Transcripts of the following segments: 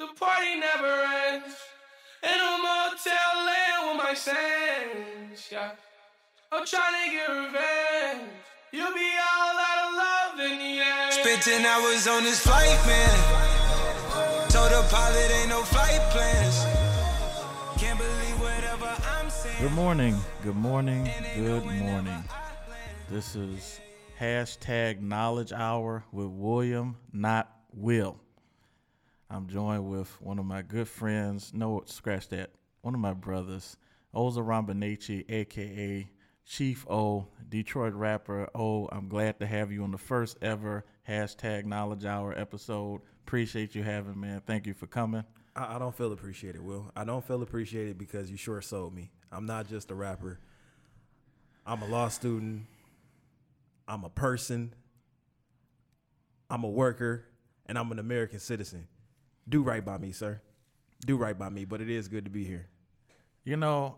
The party never ends. In a motel land with my sands, yeah. I'm trying to get revenge. You'll be all out of love in the end. Spent 10 hours on this flight, man. Told the pilot ain't no flight plans. Can't believe whatever I'm saying. Good morning, good morning, good morning. This is hashtag Knowledge Hour with William, not Will. I'm joined with one of my good friends. No, scratch that. One of my brothers, Ozurumba Nyeche, aka Chief O, Detroit rapper. Oh, I'm glad to have you on the first ever hashtag Knowledge Hour episode. Appreciate you having, man. Thank you for coming. I, I don't feel appreciated, Will. I don't feel appreciated because you sure sold me. I'm not just a rapper. I'm a law student. I'm a person. I'm a worker, and I'm an American citizen. Do right by me, sir. Do right by me. But it is good to be here. You know,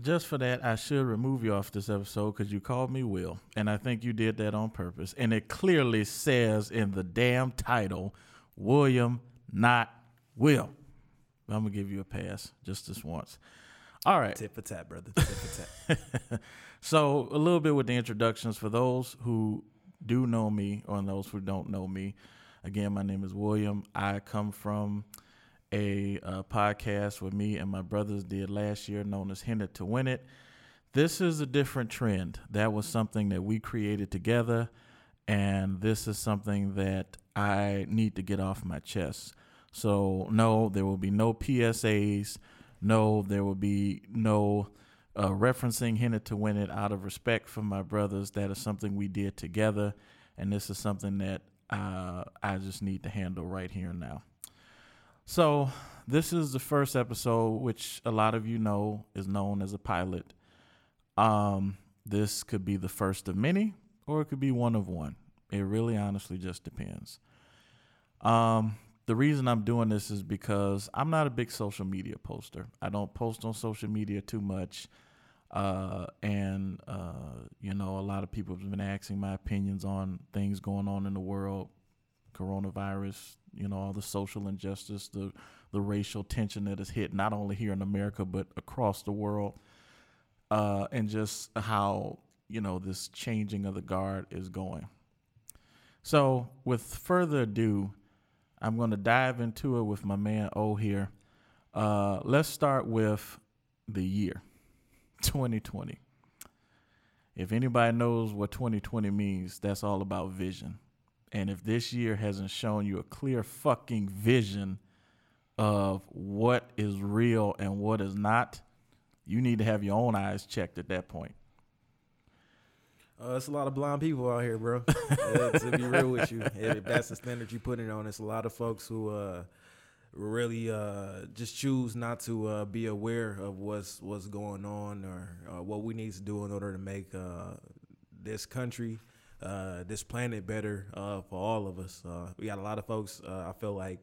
just for that, I should remove you off this episode because you called me Will, and I think you did that on purpose. And it clearly says in the damn title, William, not Will. But I'm gonna give you a pass just this once. All right. Tip for tap, brother. Tip for tap. So a little bit with the introductions for those who do know me or those who don't know me. Again, my name is William. I come from a, uh podcast with me and my brothers did last year, known as Hinted to Win It. This is a different trend. That was something that we created together, and this is something that I need to get off my chest. So no, there will be no PSAs. No, there will be no uh, referencing Hinted to Win It out of respect for my brothers. That is something we did together, and this is something that uh, I just need to handle right here and now. So, this is the first episode, which a lot of you know is known as a pilot. Um, this could be the first of many, or it could be one of one. It really honestly just depends. Um, the reason I'm doing this is because I'm not a big social media poster. I don't post on social media too much. Uh, and, uh, you know, a lot of people have been asking my opinions on things going on in the world, coronavirus, you know, all the social injustice, the, the racial tension that has hit not only here in America, but across the world. Uh, and just how, you know, this changing of the guard is going. So, with further ado, I'm going to dive into it with my man O here. Uh, let's start with the year 2020. If anybody knows what 2020 means, that's all about vision. And if this year hasn't shown you a clear fucking vision of what is real and what is not, you need to have your own eyes checked at that point. Uh, it's a lot of blind people out here, bro. Uh, to be real with you, that's the standard you put it on, it's a lot of folks who uh, really uh, just choose not to uh, be aware of what's what's going on or uh, what we need to do in order to make uh, this country, uh, this planet better uh, for all of us. We got a lot of folks. I feel like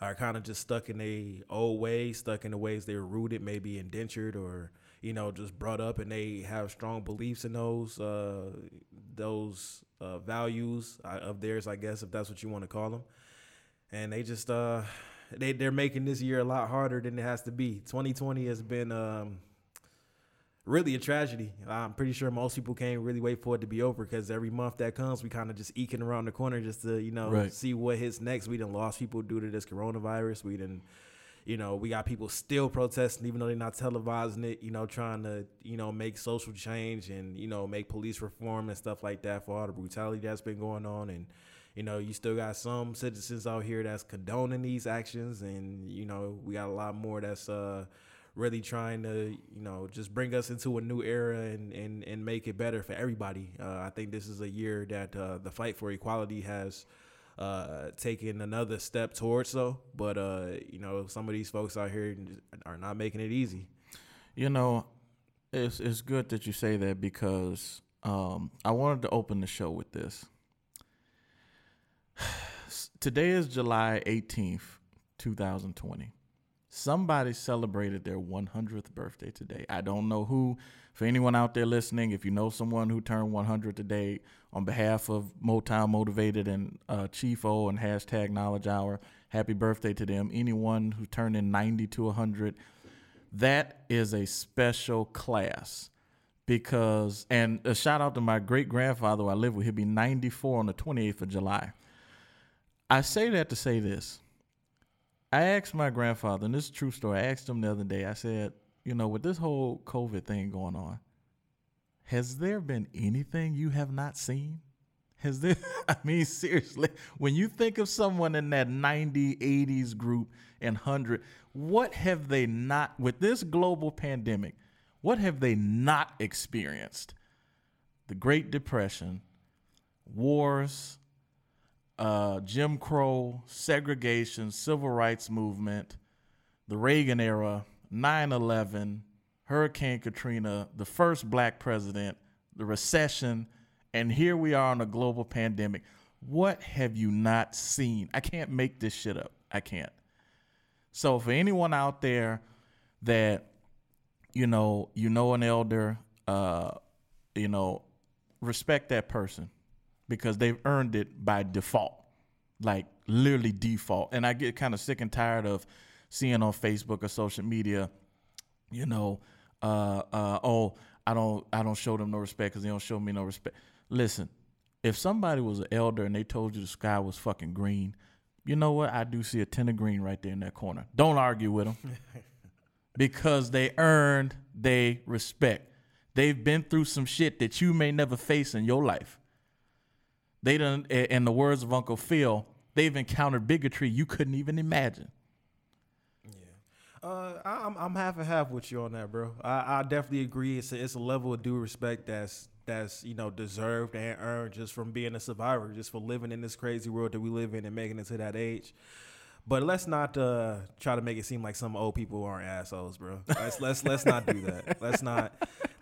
are kind of just stuck in a old ways, stuck in the ways they were rooted, maybe indentured or you know just brought up, and they have strong beliefs in those those values of theirs, I guess, if that's what you want to call them. And they just they they're making this year a lot harder than it has to be. 2020 has been um, really a tragedy. I'm pretty sure most people can't really wait for it to be over because every month that comes, we kind of just eking around the corner just to you know Right. see what hits next. We done lost people due to this coronavirus. We done, you know, we got people still protesting even though they're not televising it. You know, trying to you know make social change and you know make police reform and stuff like that for all the brutality that's been going on and. You know, you still got some citizens out here that's condoning these actions, and you know, we got a lot more that's uh, really trying to, you know, just bring us into a new era and and, and make it better for everybody. Uh, I think this is a year that uh, the fight for equality has uh, taken another step towards. So, but uh, you know, some of these folks out here are not making it easy. You know, it's it's good that you say that because um, I wanted to open the show with this. Today is July 18th, 2020. Somebody celebrated their 100th birthday today. I don't know who. For anyone out there listening, if you know someone who turned 100 today, on behalf of Motown Motivated and uh, Chief O and hashtag Knowledge Hour, Happy birthday to them. Anyone who turned in 90 to 100, that is a special class because, and a shout out to my great grandfather I live with. He'll be 94 on the 28th of July. I say that to say this. I asked my grandfather, and this is a true story. I asked him the other day, I said, you know, with this whole COVID thing going on, has there been anything you have not seen? Has there, I mean, seriously, when you think of someone in that 90, 80s group and 100, what have they not, with this global pandemic, what have they not experienced? The Great Depression, wars, uh, Jim Crow, segregation, civil rights movement, the Reagan era, 9 11, Hurricane Katrina, the first black president, the recession, and here we are on a global pandemic. What have you not seen? I can't make this shit up. I can't. So for anyone out there that you know, you know an elder, uh, you know, respect that person because they've earned it by default, like literally default. And I get kind of sick and tired of seeing on Facebook or social media, you know, uh, uh, oh, I don't, I don't show them no respect because they don't show me no respect. Listen, if somebody was an elder and they told you the sky was fucking green, you know what? I do see a tint of green right there in that corner. Don't argue with them because they earned they respect. They've been through some shit that you may never face in your life. They done, in the words of Uncle Phil, they've encountered bigotry you couldn't even imagine. Yeah, uh, I'm I'm half and half with you on that, bro. I, I definitely agree. It's a, it's a level of due respect that's that's you know deserved and earned just from being a survivor, just for living in this crazy world that we live in and making it to that age. But let's not uh, try to make it seem like some old people aren't assholes, bro. Let's let's let's not do that. Let's not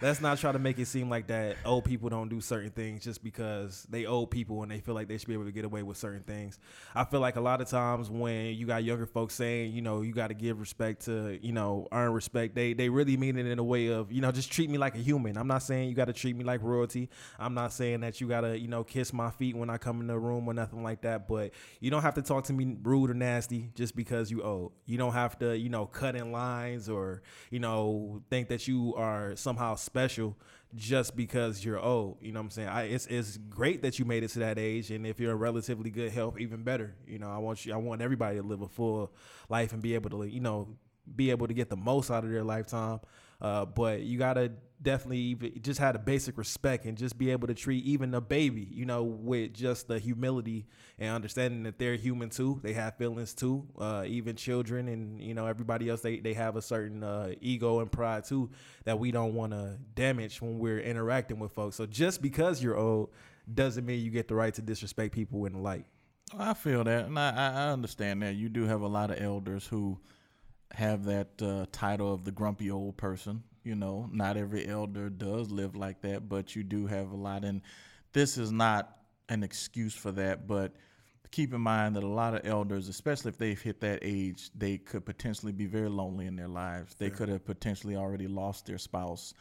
let's not try to make it seem like that old people don't do certain things just because they old people and they feel like they should be able to get away with certain things. I feel like a lot of times when you got younger folks saying, you know, you got to give respect to, you know, earn respect, they they really mean it in a way of, you know, just treat me like a human. I'm not saying you got to treat me like royalty. I'm not saying that you got to, you know, kiss my feet when I come in the room or nothing like that, but you don't have to talk to me rude or nasty just because you owe. You don't have to, you know, cut in lines or, you know, think that you are somehow special just because you're old. You know what I'm saying? I, it's it's great that you made it to that age, and if you're in relatively good health, even better. You know, I want you. I want everybody to live a full life and be able to, you know, be able to get the most out of their lifetime. Uh, but you gotta definitely just have a basic respect and just be able to treat even a baby, you know, with just the humility and understanding that they're human too. They have feelings too. Uh, even children and you know everybody else, they they have a certain uh, ego and pride too that we don't want to damage when we're interacting with folks. So just because you're old doesn't mean you get the right to disrespect people in the light. I feel that, and I, I understand that. You do have a lot of elders who have that uh, title of the grumpy old person. You know, not every elder does live like that, but you do have a lot. And this is not an excuse for that, but keep in mind that a lot of elders, especially if they've hit that age, they could potentially be very lonely in their lives. They could have potentially already lost their spouse.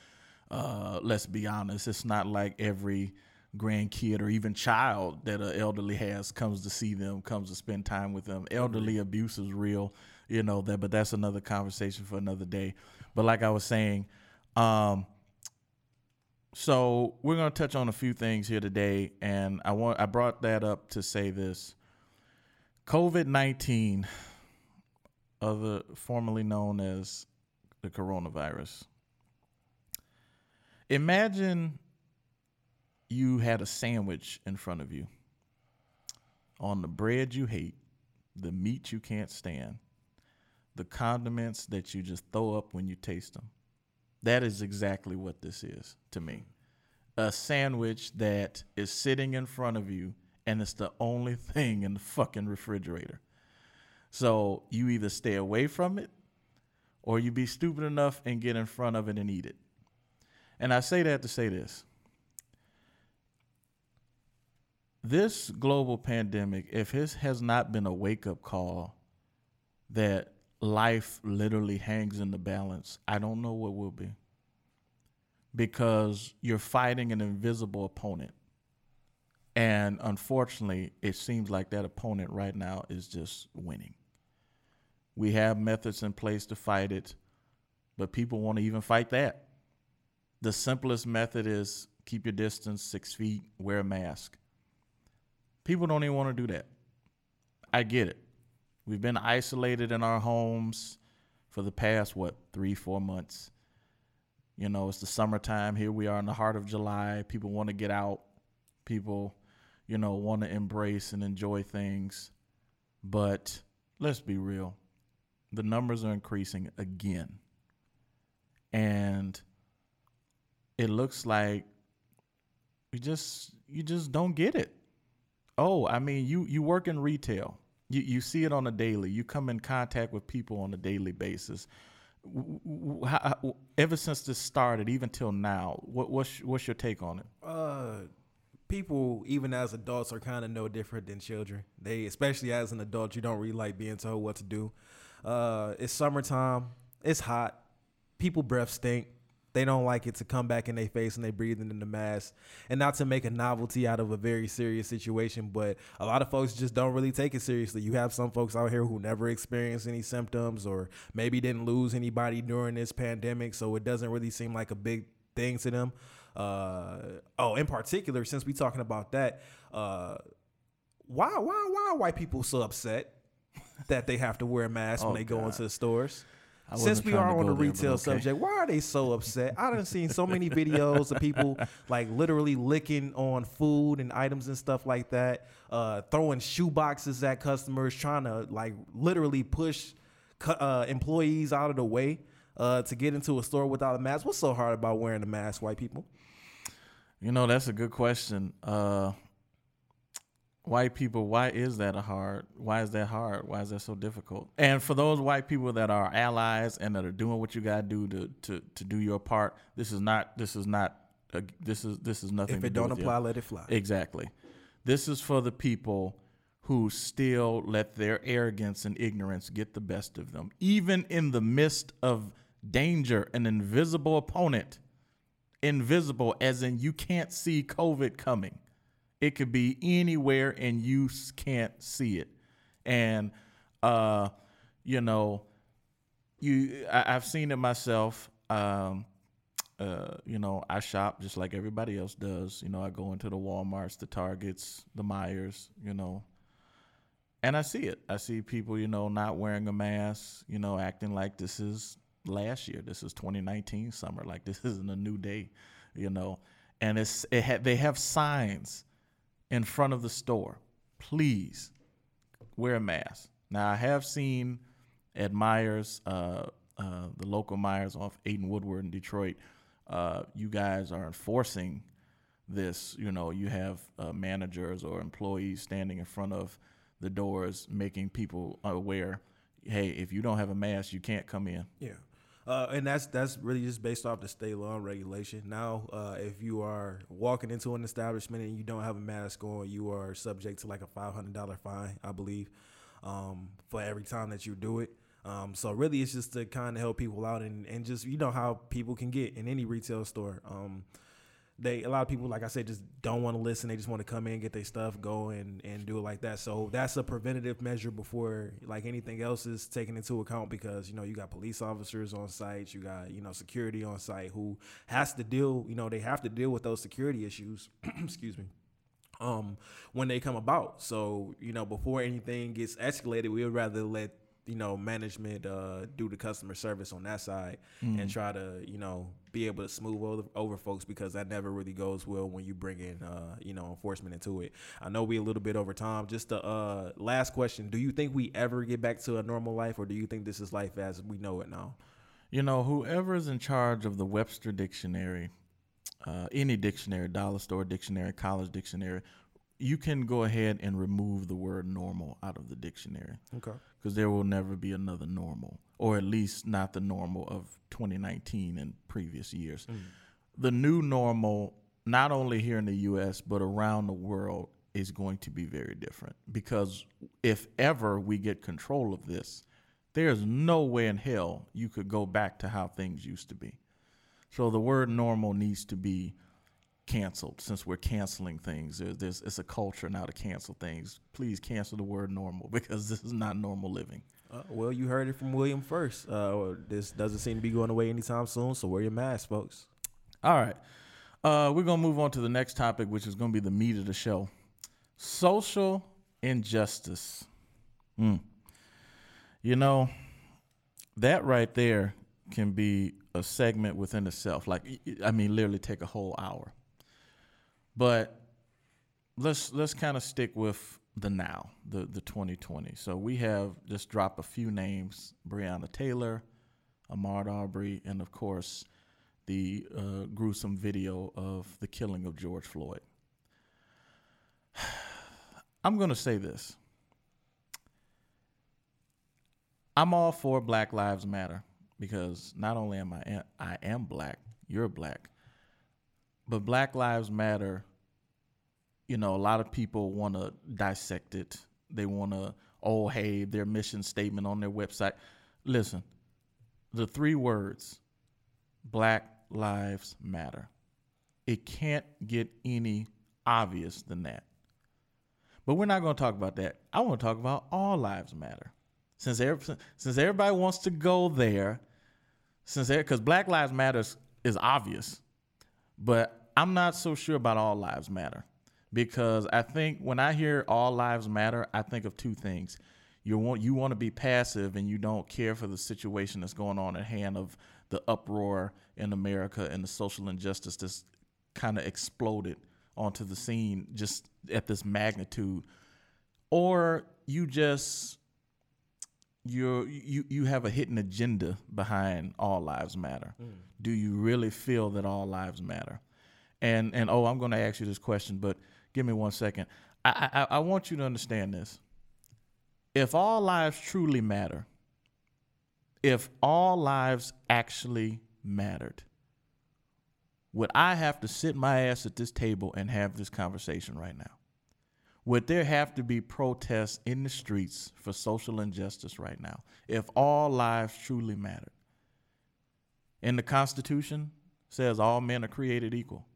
Uh, let's be honest, it's not like every grandkid or even child that an elderly has comes to see them, comes to spend time with them. Elderly abuse is real you know that but that's another conversation for another day. But like i was saying um so we're going to touch on a few things here today and i want i brought that up to say this. Covid-19 other formerly known as the coronavirus. Imagine you had a sandwich in front of you on the bread you hate the meat you can't stand the condiments that you just throw up when you taste them. That is exactly what this is to me. A sandwich that is sitting in front of you and it's the only thing in the fucking refrigerator. So you either stay away from it or you be stupid enough and get in front of it and eat it. And I say that to say this. This global pandemic, if it has not been a wake up call that life literally hangs in the balance, I don't know what will be. Because you're fighting an invisible opponent. And unfortunately, it seems like that opponent right now is just winning. We have methods in place to fight it, but people want to even fight that. The simplest method is keep your distance six feet, wear a mask. People don't even want to do that. I get it. We've been isolated in our homes for the past, what, three, four months. You know, it's the summertime. Here we are in the heart of July. People want to get out. People, you know, want to embrace and enjoy things. But let's be real the numbers are increasing again. And it looks like you just you just don't get it. Oh, I mean, you you work in retail. You you see it on a daily. You come in contact with people on a daily basis. How, ever since this started, even till now, what what's what's your take on it? Uh, people, even as adults, are kind of no different than children. They, especially as an adult, you don't really like being told what to do. Uh, it's summertime. It's hot. People breath stink. They don't like it to come back in their face and they breathing in the mask. And not to make a novelty out of a very serious situation, but a lot of folks just don't really take it seriously. You have some folks out here who never experienced any symptoms or maybe didn't lose anybody during this pandemic, so it doesn't really seem like a big thing to them. Uh, oh, in particular, since we talking about that, uh, why why why are white people so upset that they have to wear a mask Oh, when they go into the stores? Since we are on the retail okay. subject, why are they so upset? I done seen so many videos of people like literally licking on food and items and stuff like that, uh, throwing shoe boxes at customers, trying to like literally push uh, employees out of the way uh, to get into a store without a mask. What's so hard about wearing a mask, white people? You know, that's a good question. Uh, white people, why is that a hard? Why is that hard? Why is that so difficult? And for those white people that are allies and that are doing what you gotta do to to to do your part, this is not. This is not. A, this is this is nothing. If it do don't with apply, let it fly. Exactly. This is for the people who still let their arrogance and ignorance get the best of them, even in the midst of danger, an invisible opponent. Invisible, as in you can't see COVID coming. It could be anywhere and you can't see it. And, uh, you know, you I, I've seen it myself. Um, uh, you know, I shop just like everybody else does. You know, I go into the Walmarts, the Targets, the Meijers, you know, and I see it. I see people, you know, not wearing a mask, you know, acting like this is last year. This is 2019 summer. Like this isn't a new day, you know. And it's it ha- they have signs in front of the store. Please wear a mask. Now I have seen at Meijers, uh, uh, the local Meijers off Eight and Woodward in Detroit, uh, you guys are enforcing this. You know, you have uh, managers or employees standing in front of the doors, making people aware. Hey, if you don't have a mask, you can't come in. Yeah. Uh, and that's that's really just based off the state law and regulation. Now, uh, if you are walking into an establishment and you don't have a mask on, you are subject to like a five hundred dollar fine, I believe, um, for every time that you do it. Um, so really, it's just to kind of help people out and, and just you know how people can get in any retail store. Um, they a lot of people, like I said, just don't want to listen. They just want to come in, get their stuff, go and and do it like that. So that's a preventative measure before like anything else is taken into account because you know you got police officers on site, you got you know security on site who has to deal. You know they have to deal with those security issues. excuse me um, when they come about. So you know, before anything gets escalated, we would rather let you know management uh, do the customer service on that side and try to you know be able to smooth over, over folks because that never really goes well when you bring in uh, you know enforcement into it. I know we a little bit over time. Just the uh, last question: Do you think we ever get back to a normal life, or do you think this is life as we know it now? You know, whoever's in charge of the Webster Dictionary, uh, any dictionary, dollar store dictionary, college dictionary, you can go ahead and remove the word normal out of the dictionary Okay. because there will never be another normal, or at least not the normal of 2019 and previous years. Mm. The new normal, not only here in the U.S., but around the world, is going to be very different because if ever we get control of this, there's no way in hell you could go back to how things used to be. So the word normal needs to be canceled since we're canceling things. There's, there's it's a culture now to cancel things. Please cancel the word normal because this is not normal living. Uh, well, you heard it from William first. Uh, this doesn't seem to be going away anytime soon, so wear your mask, folks. All right. Uh, we're going to move on to the next topic, which is going to be the meat of the show social injustice. Mm. You know, that right there can be a segment within itself. Like, I mean, literally take a whole hour. But let's let's kind of stick with the now, the the 2020. So we have just dropped a few names: Breonna Taylor, Ahmaud Arbery, and of course the uh, gruesome video of the killing of George Floyd. I'm going to say this. I'm all for Black Lives Matter because not only am I I am black, you're black, but Black Lives Matter. You know, a lot of people want to dissect it. They want to, oh, hey, their mission statement on their website. Listen, the three words, Black Lives Matter. It can't get any obvious than that. But we're not going to talk about that. I want to talk about all lives matter. Since since everybody wants to go there, since because Black Lives Matter is obvious, but I'm not so sure about all lives matter because I think when I hear all lives matter, I think of two things. You want you want to be passive and you don't care for the situation that's going on at hand of the uproar in America and the social injustice that's kind of exploded onto the scene just at this magnitude or you just you you you have a hidden agenda behind all lives matter mm. do you really feel that all lives matter and and oh i'm going to ask you this question but give me one second I, I i want you to understand this if all lives truly matter if all lives actually mattered would I have to sit my ass at this table and have this conversation right now? Would there have to be protests in the streets for social injustice right now if all lives truly mattered? And the Constitution says all men are created equal.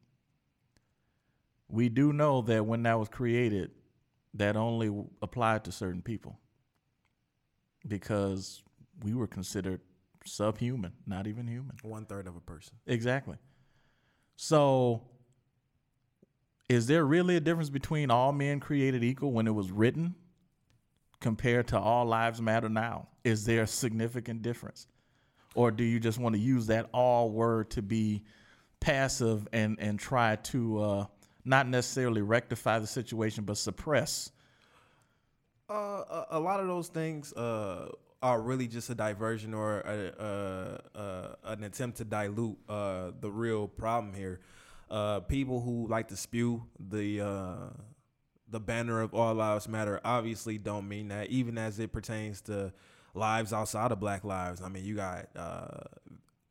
We do know that when that was created, that only applied to certain people because we were considered subhuman, not even human. One third of a person. Exactly. So, is there really a difference between all men created equal when it was written compared to all lives matter now? Is there a significant difference? Or do you just want to use that all word to be passive and, and try to uh, not necessarily rectify the situation, but suppress? Uh, a, a, lot of those things uh, are really just a diversion or a, a, an attempt to dilute uh, the real problem here. Uh, people who like to spew the uh, the banner of all lives matter obviously don't mean that, even as it pertains to lives outside of Black lives. I mean, you got uh,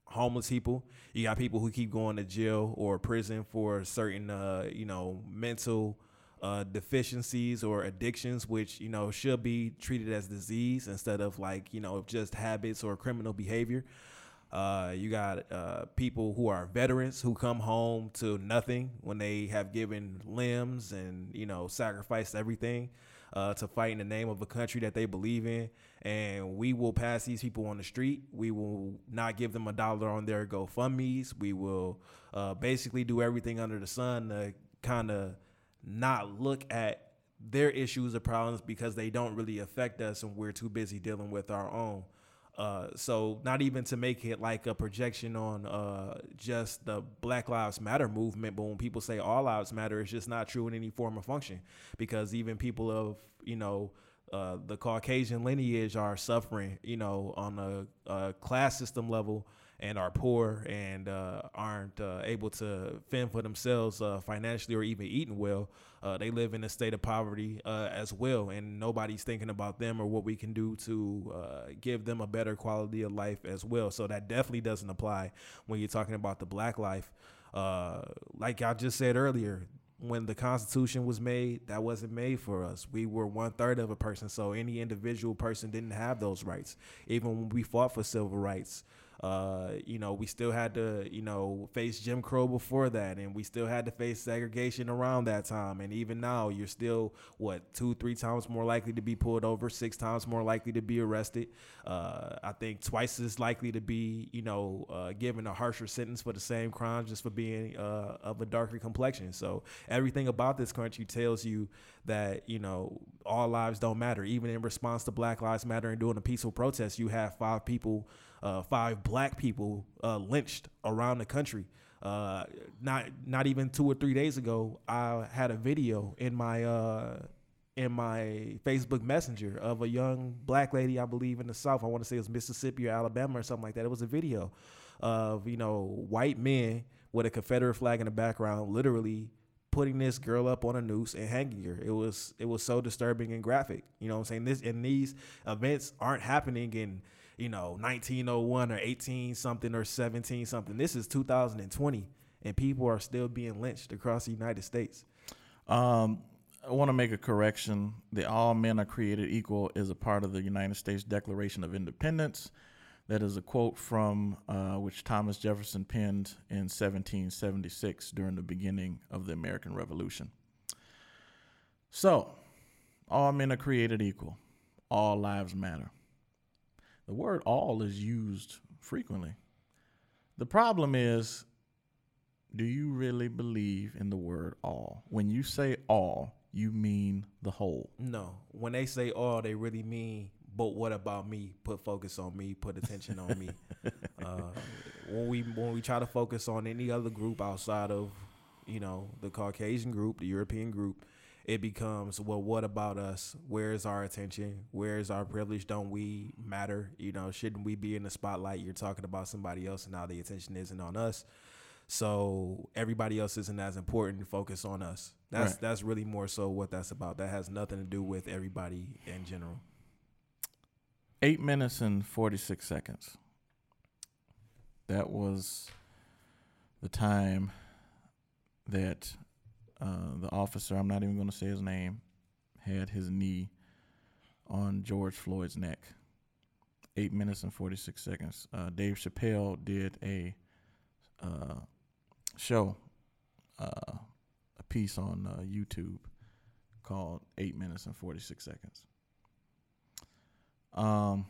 homeless people, you got people who keep going to jail or prison for certain, uh, you know, mental uh, deficiencies or addictions, which you know should be treated as disease instead of like you know just habits or criminal behavior. Uh, you got uh, people who are veterans who come home to nothing when they have given limbs and you know sacrificed everything uh, to fight in the name of a country that they believe in. And we will pass these people on the street. We will not give them a dollar on their GoFundmes. We will uh, basically do everything under the sun to kind of not look at their issues or problems because they don't really affect us and we're too busy dealing with our own. Uh, so not even to make it like a projection on uh, just the Black Lives Matter movement, but when people say all lives matter, it's just not true in any form or function because even people of you know uh, the Caucasian lineage are suffering, you know, on a, a class system level and are poor and uh, aren't uh, able to fend for themselves uh, financially or even eating well, uh, they live in a state of poverty uh, as well. And nobody's thinking about them or what we can do to uh, give them a better quality of life as well. So that definitely doesn't apply when you're talking about the black life. like I just said earlier, when the Constitution was made, that wasn't made for us. We were one third of a person, so any individual person didn't have those rights. Even when we fought for civil rights, Uh, you know, we still had to, you know, face Jim Crow before that, and we still had to face segregation around that time. And even now, you're still what two, three times more likely to be pulled over, six times more likely to be arrested. Uh, I think twice as likely to be, you know, uh, given a harsher sentence for the same crime just for being uh, of a darker complexion. So everything about this country tells you that you know all lives don't matter. Even in response to Black Lives Matter and doing a peaceful protest, you have five people uh, five black people uh, lynched around the country. Uh, not not even two or three days ago, I had a video in my uh, in my Facebook Messenger of a young black lady, I believe in the South. I want to say it was Mississippi or Alabama or something like that. It was a video of you know white men with a Confederate flag in the background, literally putting this girl up on a noose and hanging her. It was it was so disturbing and graphic. You know what I'm saying? This and these events aren't happening in you know, 1901 or 18 something or 17 something. This is 2020, and people are still being lynched across the United States. Um, I want to make a correction. The All Men Are Created Equal is a part of the United States Declaration of Independence. That is a quote from uh, which Thomas Jefferson penned in 1776 during the beginning of the American Revolution. So, all men are created equal. All lives matter. The word all is used frequently. The problem is, do you really believe in the word all? When you say all, you mean the whole. No. When they say all, they really mean, but what about me? Put focus on me, put attention on me. Uh, when we when we try to focus on any other group outside of, you know, the Caucasian group, the European group, it becomes well what about us? Where is our attention? Where is our privilege? Don't we matter? You know shouldn't we be in the spotlight? You're talking about somebody else and now the attention isn't on us. So everybody else isn't as important. Focus on us. That's right. that's really more so what that's about. That has nothing to do with everybody in general. Eight minutes and 46 seconds. That was the time that uh, the officer, I'm not even going to say his name, had his knee on George Floyd's neck. Eight minutes and 46 seconds. Uh, Dave Chappelle did a uh, show, uh, a piece on uh, YouTube called Eight Minutes and 46 Seconds. Um,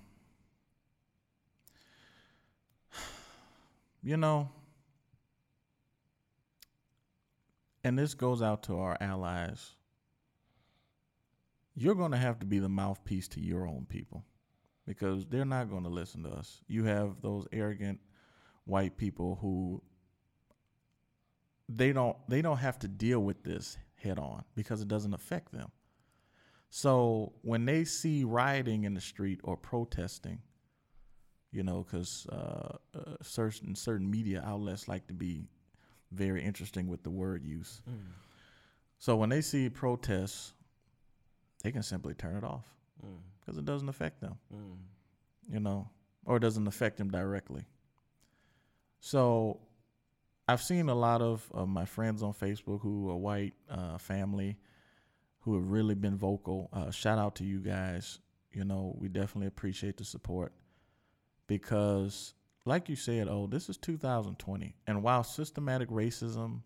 you know, and this goes out to our allies. You're going to have to be the mouthpiece to your own people because they're not going to listen to us. You have those arrogant white people who they don't they don't have to deal with this head on because it doesn't affect them. So when they see rioting in the street or protesting, you know, because uh, uh, certain certain media outlets like to be very interesting with the word use. Mm. So when they see protests, they can simply turn it off because mm. it doesn't affect them, mm. you know, or it doesn't affect them directly. So I've seen a lot of, of my friends on Facebook who are white uh, family who have really been vocal. Uh, shout out to you guys. You know, we definitely appreciate the support because like you said, oh, this is 2020. And while systematic racism,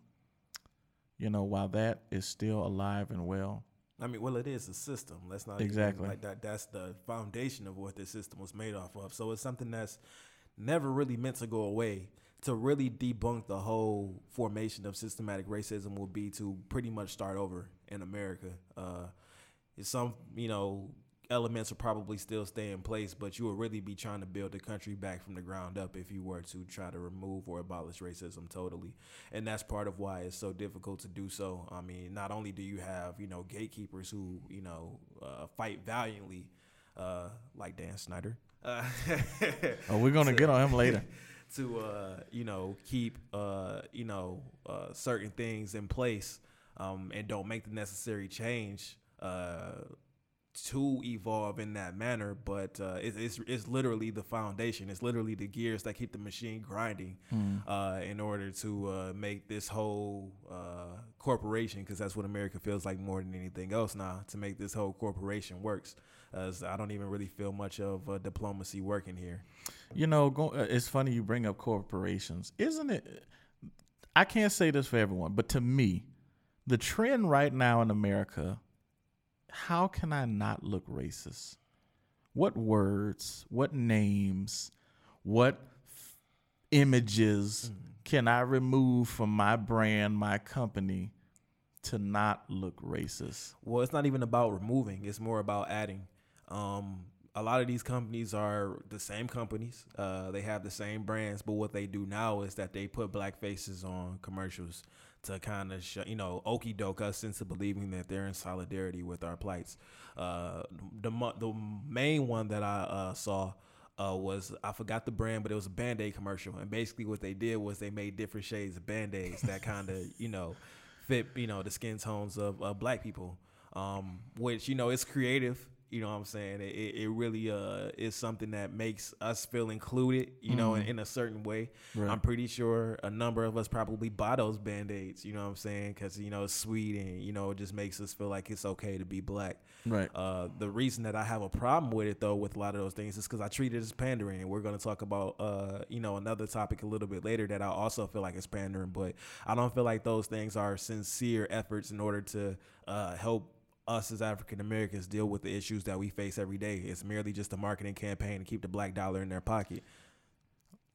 you know, while that is still alive and well. I mean, well, it is a system. Let's not exactly like that. That's the foundation of what this system was made off of. So it's something that's never really meant to go away. To really debunk the whole formation of systematic racism will be to pretty much start over in America. Uh, it's some, you know, elements will probably still stay in place, but you will really be trying to build the country back from the ground up if you were to try to remove or abolish racism totally. And that's part of why it's so difficult to do so. I mean, not only do you have, you know, gatekeepers who, you know, uh, fight valiantly, uh, like Dan Snyder. Uh, oh, we're going to get on him later. to, uh, you know, keep, uh, you know, uh, certain things in place um, and don't make the necessary change to evolve in that manner, but uh, it, it's it's literally the foundation. It's literally the gears that keep the machine grinding mm. uh, in order to uh, make this whole uh, corporation, because that's what America feels like more than anything else now, to make this whole corporation works. As I don't even really feel much of uh, diplomacy working here. You know, go, uh, it's funny you bring up corporations, isn't it? I can't say this for everyone, but to me, the trend right now in America, how can I not look racist? What words, what names, what f- images can I remove from my brand, my company, to not look racist? Well, it's not even about removing; it's more about adding. Um, a lot of these companies are the same companies. Uh, they have the same brands, but what they do now is that they put black faces on commercials to kind of, sh- you know, okey doke us into believing that they're in solidarity with our plights. Uh, the the main one that I uh, saw. Uh, was I forgot the brand, but it was a Band Aid commercial, and basically what they did was they made different shades of Band Aids that kind of you know fit you know the skin tones of uh, black people, um, which you know it's creative. You know what I'm saying? It, it really uh, is something that makes us feel included, you know, in, in a certain way. Right. I'm pretty sure a number of us probably buy those band aids, you know what I'm saying? Because, you know, it's sweet and, you know, it just makes us feel like it's okay to be black. Right. Uh, the reason that I have a problem with it, though, with a lot of those things is because I treat it as pandering. And we're going to talk about, uh, you know, another topic a little bit later that I also feel like is pandering. But I don't feel like those things are sincere efforts in order to uh, help us as African Americans deal with the issues that we face every day. It's merely just a marketing campaign to keep the black dollar in their pocket.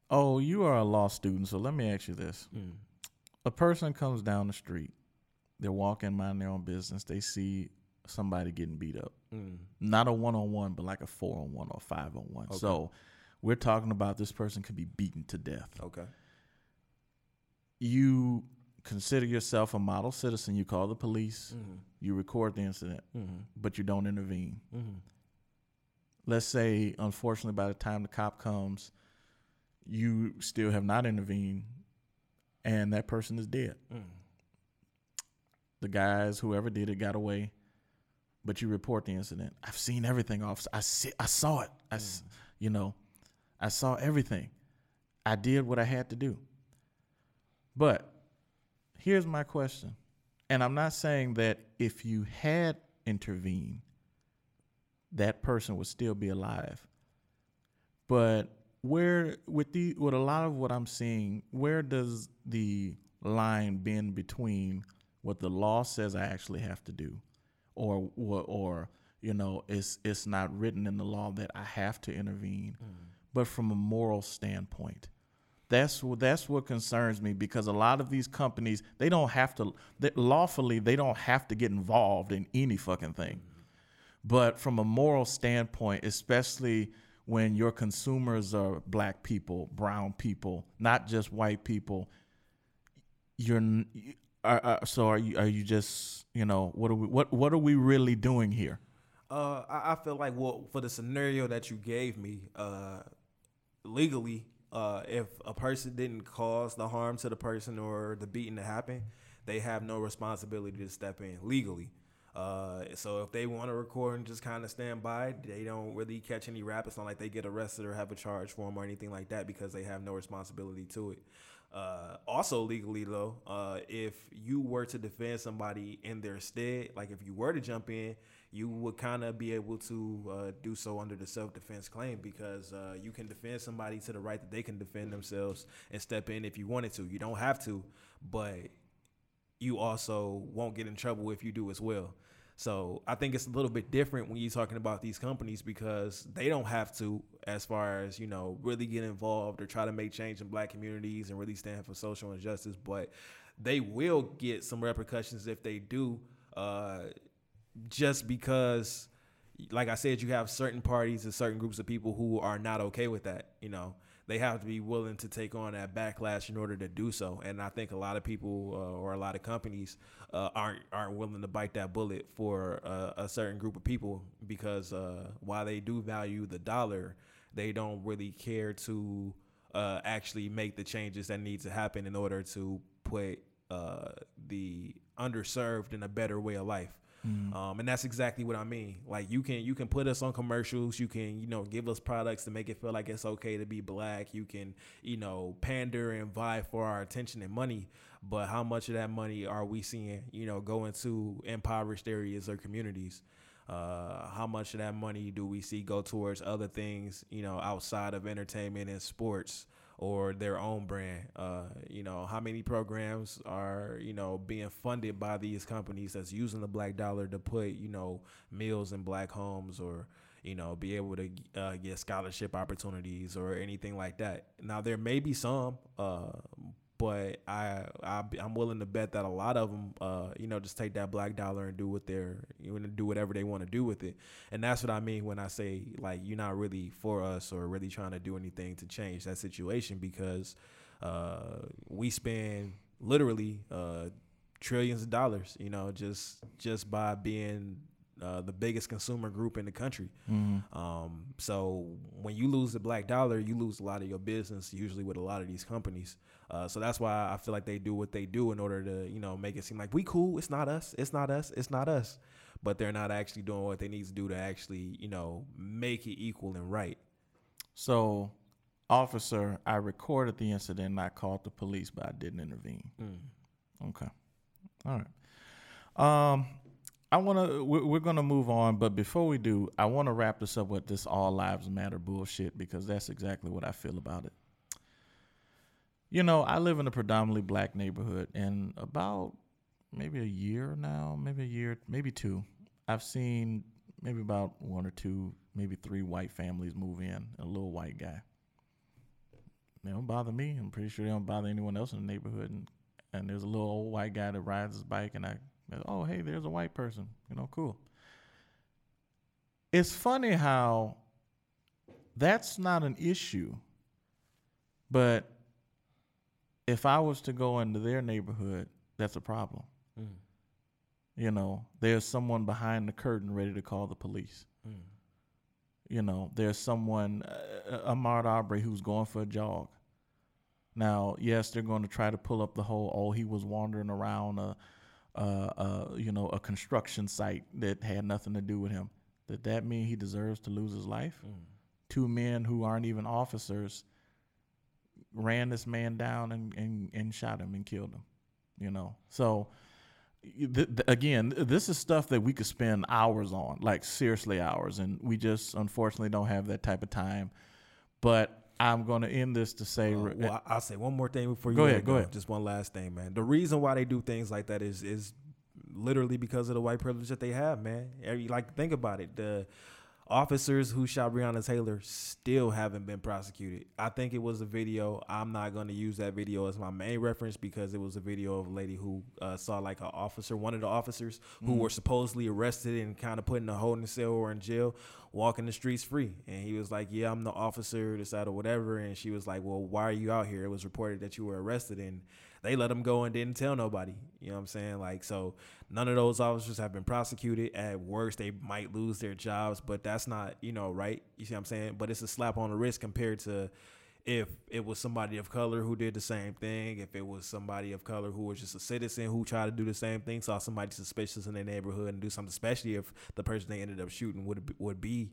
Oh, you are a law student, so let me ask you this. Hmm. A person comes down the street, they're walking, minding their own business, they see somebody getting beat up. Hmm. Not a one on one, but like a four on one or five on one. So we're talking about this person could be beaten to death. Okay. You consider yourself a model citizen, you call the police, mm-hmm. you record the incident, mm-hmm. but you don't intervene. Mm-hmm. Let's say, unfortunately, by the time the cop comes, you still have not intervened and that person is dead. Mm. The guys, whoever did it, got away, but you report the incident. I've seen everything, officer. I see, I saw it. I, s- mm. you know, I saw everything. I did what I had to do. But here's my question, and I'm not saying that if you had intervened, that person would still be alive. But where with the with a lot of what I'm seeing, where does the line bend between what the law says I actually have to do, or or, or you know, it's it's not written in the law that I have to intervene, mm. but from a moral standpoint. That's what that's what concerns me because a lot of these companies they don't have to they, lawfully they don't have to get involved in any fucking thing. But from a moral standpoint, especially when your consumers are black people, brown people, not just white people, you're are, are, so are you are you just you know what are we what what are we really doing here? Uh, I, I feel like well, for the scenario that you gave me, uh, legally, uh, if a person didn't cause the harm to the person or the beating to happen, they have no responsibility to step in legally. Uh, so if they want to record and just kind of stand by, they don't really catch any rap. It's not like they get arrested or have a charge for them or anything like that because they have no responsibility to it. Uh, also legally though, uh, if you were to defend somebody in their stead, like if you were to jump in, you would kind of be able to uh, do so under the self-defense claim because uh, you can defend somebody to the right that they can defend themselves and step in if you wanted to. You don't have to, but you also won't get in trouble if you do as well. So I think it's a little bit different when you're talking about these companies because they don't have to, as far as you know, really get involved or try to make change in black communities and really stand for social injustice. But they will get some repercussions if they do, uh, just because, like I said, you have certain parties and certain groups of people who are not okay with that. You know, they have to be willing to take on that backlash in order to do so. And I think a lot of people uh, or a lot of companies uh, aren't aren't willing to bite that bullet for uh, a certain group of people because uh, while they do value the dollar, they don't really care to uh, actually make the changes that need to happen in order to put uh, the underserved in a better way of life. Um, and that's exactly what I mean. Like you can you can put us on commercials, you can you know give us products to make it feel like it's okay to be black. You can you know pander and vie for our attention and money, but how much of that money are we seeing you know go into impoverished areas or communities? Uh, how much of that money do we see go towards other things, you know, outside of entertainment and sports or their own brand? Uh, you know, how many programs are, you know, being funded by these companies that's using the black dollar to put, you know, meals in black homes or, you know, be able to uh, get scholarship opportunities or anything like that. Now, there may be some, uh, but I, I am willing to bet that a lot of them, uh, you know, just take that black dollar and do what they're, you know, do whatever they want to do with it, and that's what I mean when I say like you're not really for us or really trying to do anything to change that situation because uh, we spend literally uh, trillions of dollars, you know, just just by being uh, the biggest consumer group in the country. Mm-hmm. Um, so when you lose the black dollar, you lose a lot of your business, usually with a lot of these companies. Uh, so that's why I feel like they do what they do in order to, you know, make it seem like we cool. It's not us. It's not us. It's not us. But they're not actually doing what they need to do to actually, you know, make it equal and right. So, officer, I recorded the incident and I called the police, but I didn't intervene. Okay. All right. Um, I want to. We're, going to move on, but before we do, I want to wrap this up with this all lives matter bullshit because that's exactly what I feel about it. You know, I live in a predominantly black neighborhood, and about maybe a year now, maybe a year, maybe two, I've seen maybe about one or two, maybe three white families move in, a little white guy. They don't bother me. I'm pretty sure they don't bother anyone else in the neighborhood. And, and there's a little old white guy that rides his bike, and I, oh, hey, there's a white person. You know, cool. It's funny how that's not an issue, but if I was to go into their neighborhood, that's a problem. Mm. You know, there's someone behind the curtain ready to call the police. Mm. You know, there's someone, uh, uh Ahmaud Arbery, who's going for a jog. Now, yes, they're going to try to pull up the whole, oh, he was wandering around a, a, a, you know, a construction site that had nothing to do with him. Did that mean he deserves to lose his life? Mm. Two men who aren't even officers ran this man down and, and, and shot him and killed him. You know, so th- th- again, this is stuff that we could spend hours on, like seriously hours, and we just unfortunately don't have that type of time. But I'm going to end this to say, Uh, well, I'll say one more thing before you Go ahead, it go ahead. Just one last thing, man. The reason why they do things like that is is literally because of the white privilege that they have, man. Every- Like, think about it. The officers who shot Breonna Taylor still haven't been prosecuted. I think it was a video. I'm not going to use that video as my main reference because it was a video of a lady who uh, saw like an officer, one of the officers who were supposedly arrested and kind of put in a holding cell or in jail, walking the streets free. And he was like, "Yeah, I'm the officer, this that or whatever." And she was like, "Well, why are you out here?" It was reported that you were arrested and they let him go and didn't tell nobody. You know what I'm saying? Like, so none of those officers have been prosecuted. At worst, they might lose their jobs, but that's not, you know, right? You see what I'm saying? But it's a slap on the wrist compared to if it was somebody of color who did the same thing, if it was somebody of color who was just a citizen who tried to do the same thing, saw somebody suspicious in their neighborhood and do something, especially if the person they ended up shooting would would be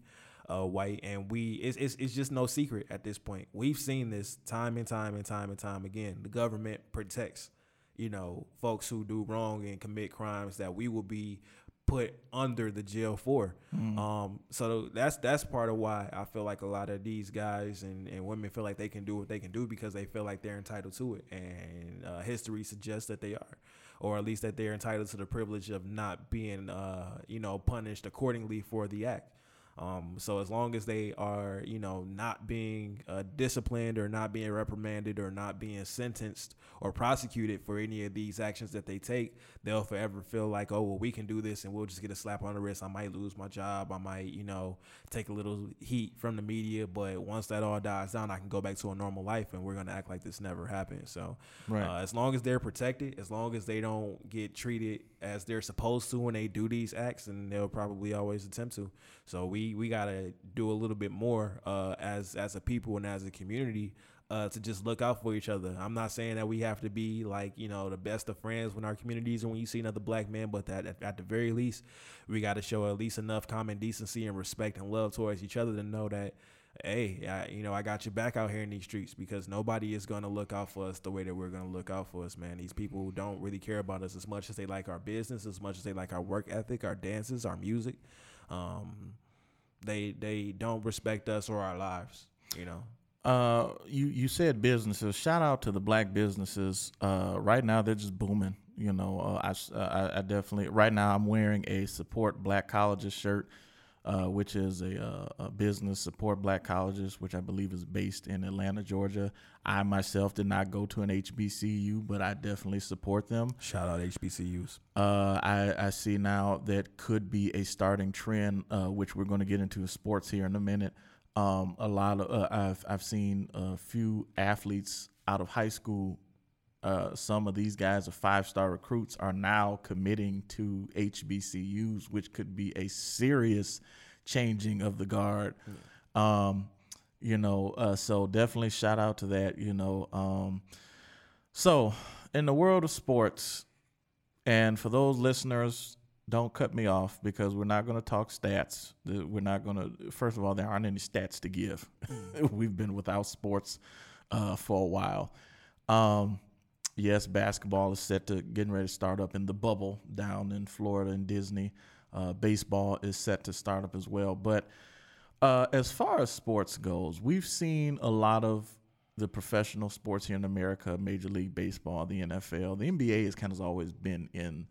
uh, white. And we, it's, it's it's just no secret at this point. We've seen this time and time and time and time again. The government protects, you know, folks who do wrong and commit crimes that we will be put under the jail for. Um, so that's that's part of why I feel like a lot of these guys and, and women feel like they can do what they can do because they feel like they're entitled to it, and uh, history suggests that they are, or at least that they're entitled to the privilege of not being, uh, you know, punished accordingly for the act. Um, so as long as they are, you know, not being uh, disciplined or not being reprimanded or not being sentenced or prosecuted for any of these actions that they take, they'll forever feel like, oh, well, we can do this and we'll just get a slap on the wrist. I might lose my job. I might, you know, take a little heat from the media. But once that all dies down, I can go back to a normal life and we're going to act like this never happened. So Right. uh, as long as they're protected, as long as they don't get treated as they're supposed to when they do these acts, and they'll probably always attempt to. So we we gotta do a little bit more uh, as as a people and as a community. Uh, to just look out for each other. I'm not saying that we have to be like you know the best of friends when our communities and when you see another black man, but that at, at the very least, we got to show at least enough common decency and respect and love towards each other to know that hey, I, you know, I got your back out here in these streets because nobody is going to look out for us the way that we're going to look out for us, man. These people don't really care about us as much as they like our business, as much as they like our work ethic, our dances, our music. Um, they they don't respect us or our lives. You know. Uh, you you said businesses. Shout out to the black businesses. Uh, right now they're just booming. You know, uh, I, uh, I I definitely right now I'm wearing a support black colleges shirt, uh, which is a, uh, a business support black colleges, which I believe is based in Atlanta, Georgia. I myself did not go to an HBCU, but I definitely support them. Shout out HBCUs. Uh, I, I see now that could be a starting trend, uh, which we're going to get into sports here in a minute. Um, a lot of uh, I've I've seen a few athletes out of high school. Uh, some of these guys are five star recruits are now committing to HBCUs, which could be a serious changing of the guard. Um, you know, uh, so definitely shout out to that. You know, um, so in the world of sports, and for those listeners, don't cut me off because we're not going to talk stats. We're not going to. First of all, there aren't any stats to give. We've been without sports uh, for a while. Um, yes, basketball is set to getting ready to start up in the bubble down in Florida and Disney. Uh, baseball is set to start up as well. But uh, as far as sports goes, we've seen a lot of the professional sports here in America, Major League Baseball, the NFL, the NBA has kind of always been in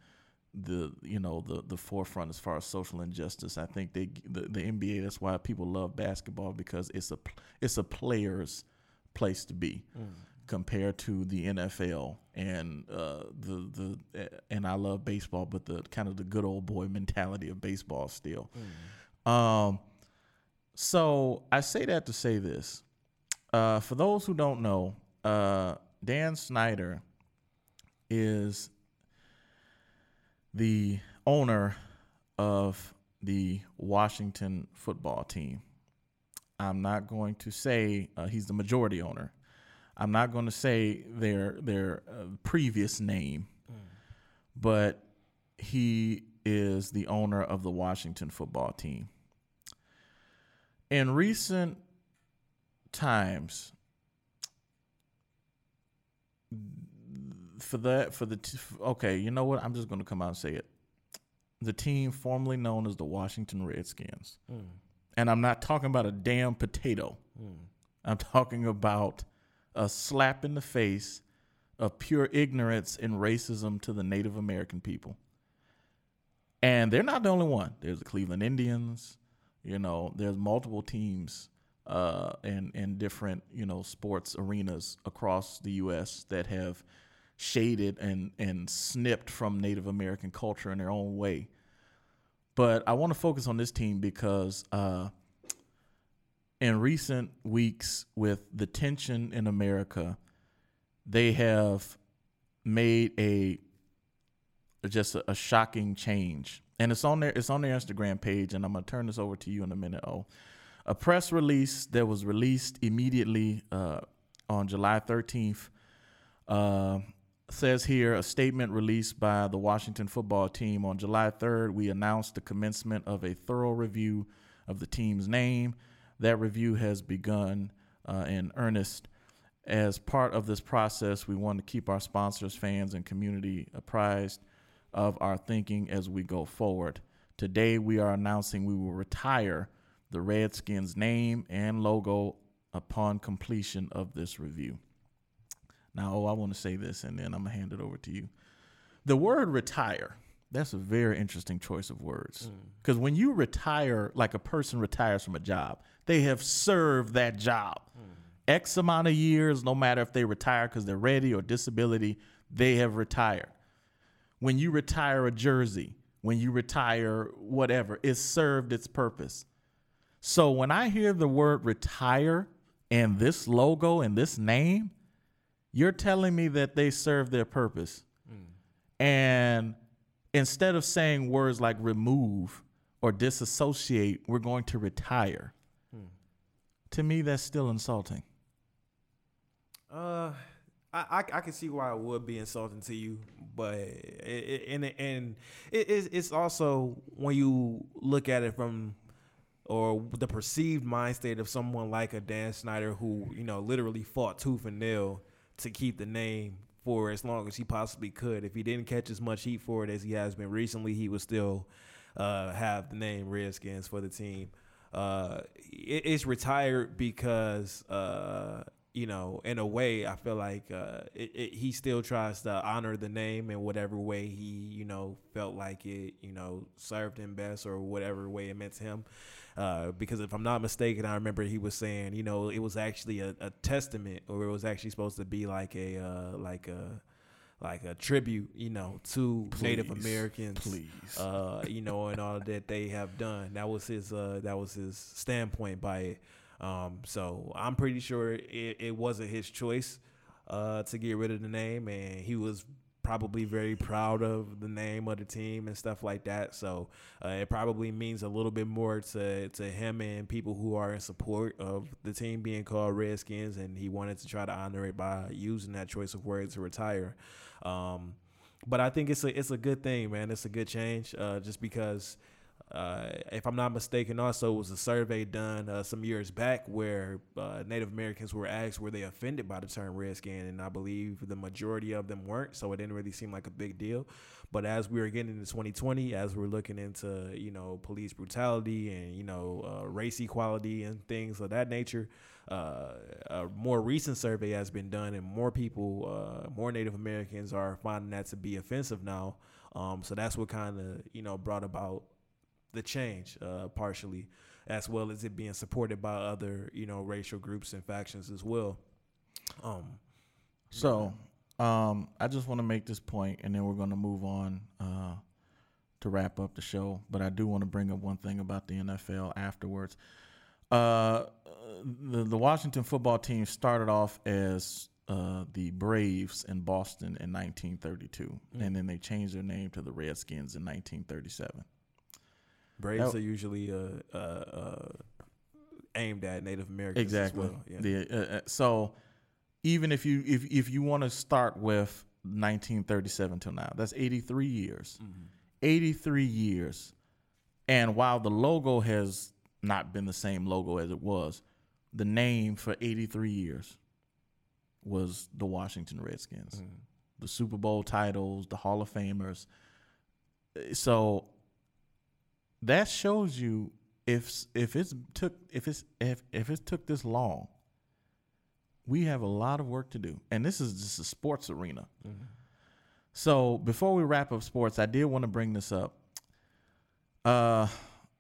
the you know the the forefront as far as social injustice. I think they the, the NBA that's why people love basketball because it's a it's a player's place to be compared to the NFL and uh, the the and I love baseball, but the kind of the good old boy mentality of baseball still. Um, so I say that to say this. Uh, for those who don't know, uh, Dan Snyder is the owner of the Washington football team. I'm not going to say uh, he's the majority owner. I'm not going to say their their uh, previous name, mm. but he is the owner of the Washington football team. In recent times, for that for the t- okay, you know what? I'm just going to come out and say it. The team formerly known as the Washington Redskins, mm. and I'm not talking about a damn potato. Mm. I'm talking about a slap in the face of pure ignorance and racism to the Native American people. And they're not the only one. There's the Cleveland Indians. You know, there's multiple teams uh, in in different you know sports arenas across the U.S. that have shaded and and snipped from Native American culture in their own way. But I want to focus on this team because uh, in recent weeks, with the tension in America, they have made a just a, a shocking change, and it's on their it's on their Instagram page. And I'm gonna turn this over to you in a minute. Oh, a press release that was released immediately uh, on July 13th uh, says here a statement released by the Washington football team on July 3rd. We announced the commencement of a thorough review of the team's name. That review has begun uh, in earnest. As part of this process, we want to keep our sponsors, fans, and community apprised of our thinking as we go forward. Today, we are announcing we will retire the Redskins name and logo upon completion of this review. Now, oh, I want to say this and then I'm going to hand it over to you. The word retire, that's a very interesting choice of words. Mm. Because when you retire, like a person retires from a job, they have served that job. Mm. X amount of years, no matter if they retire because they're ready or disability, they have retired. When you retire a jersey, when you retire whatever, it served its purpose. So when I hear the word retire and this logo and this name, you're telling me that they serve their purpose. Mm. And instead of saying words like remove or disassociate, we're going to retire. To me, that's still insulting. Uh, I, I I can see why it would be insulting to you, but it, it, and and it, it's it's also when you look at it from or the perceived mind state of someone like a Dan Snyder who you know literally fought tooth and nail to keep the name for as long as he possibly could. If he didn't catch as much heat for it as he has been recently, he would still uh, have the name Redskins for the team. Uh, it, it's retired because uh, you know, in a way, I feel like uh, it, it, he still tries to honor the name in whatever way he, you know, felt like it, you know, served him best or whatever way it meant to him. Uh, because if I'm not mistaken, I remember he was saying, you know, it was actually a, a testament, or it was actually supposed to be like a, uh, like a, like a tribute, you know, to Please, Native Americans, please. uh, you know, and all that they have done. That was his, uh, that was his standpoint by it. Um, so I'm pretty sure it, it wasn't his choice uh, to get rid of the name, and he was probably very proud of the name of the team and stuff like that. So uh, it probably means a little bit more to to him and people who are in support of the team being called Redskins, and he wanted to try to honor it by using that choice of words to retire. Um, but I think it's a it's a good thing, man. It's a good change, uh, just because uh, if I'm not mistaken, also was a survey done uh, some years back where uh, Native Americans were asked were they offended by the term redskin, and I believe the majority of them weren't. So it didn't really seem like a big deal. But as we were getting into 2020, as we're looking into you know police brutality and you know uh, race equality and things of that nature, uh, a more recent survey has been done, and more people, more Native Americans are finding that to be offensive now. Um, so that's what kind of you know brought about the change uh, partially, as well as it being supported by other you know racial groups and factions as well. Um, So, um, I just want to make this point, and then we're going to move on uh, to wrap up the show. But I do want to bring up one thing about the NFL afterwards. Uh, the the Washington football team started off as uh, the Braves in Boston in 1932, and then they changed their name to the Redskins in 1937. Braves That- are usually uh, uh, uh, aimed at Native Americans Exactly. as well. Yeah. The, uh, uh, so even if you if if you want to start with 1937 till now, that's 83 years. Mm-hmm. 83 years. And while the logo has not been the same logo as it was, the name for 83 years was the Washington Redskins. Mm-hmm. The Super Bowl titles, the Hall of Famers. Uh, So that shows you if if it's took if it's if if it took this long, we have a lot of work to do, and this is just a sports arena. So before we wrap up sports, I did want to bring this up. Uh,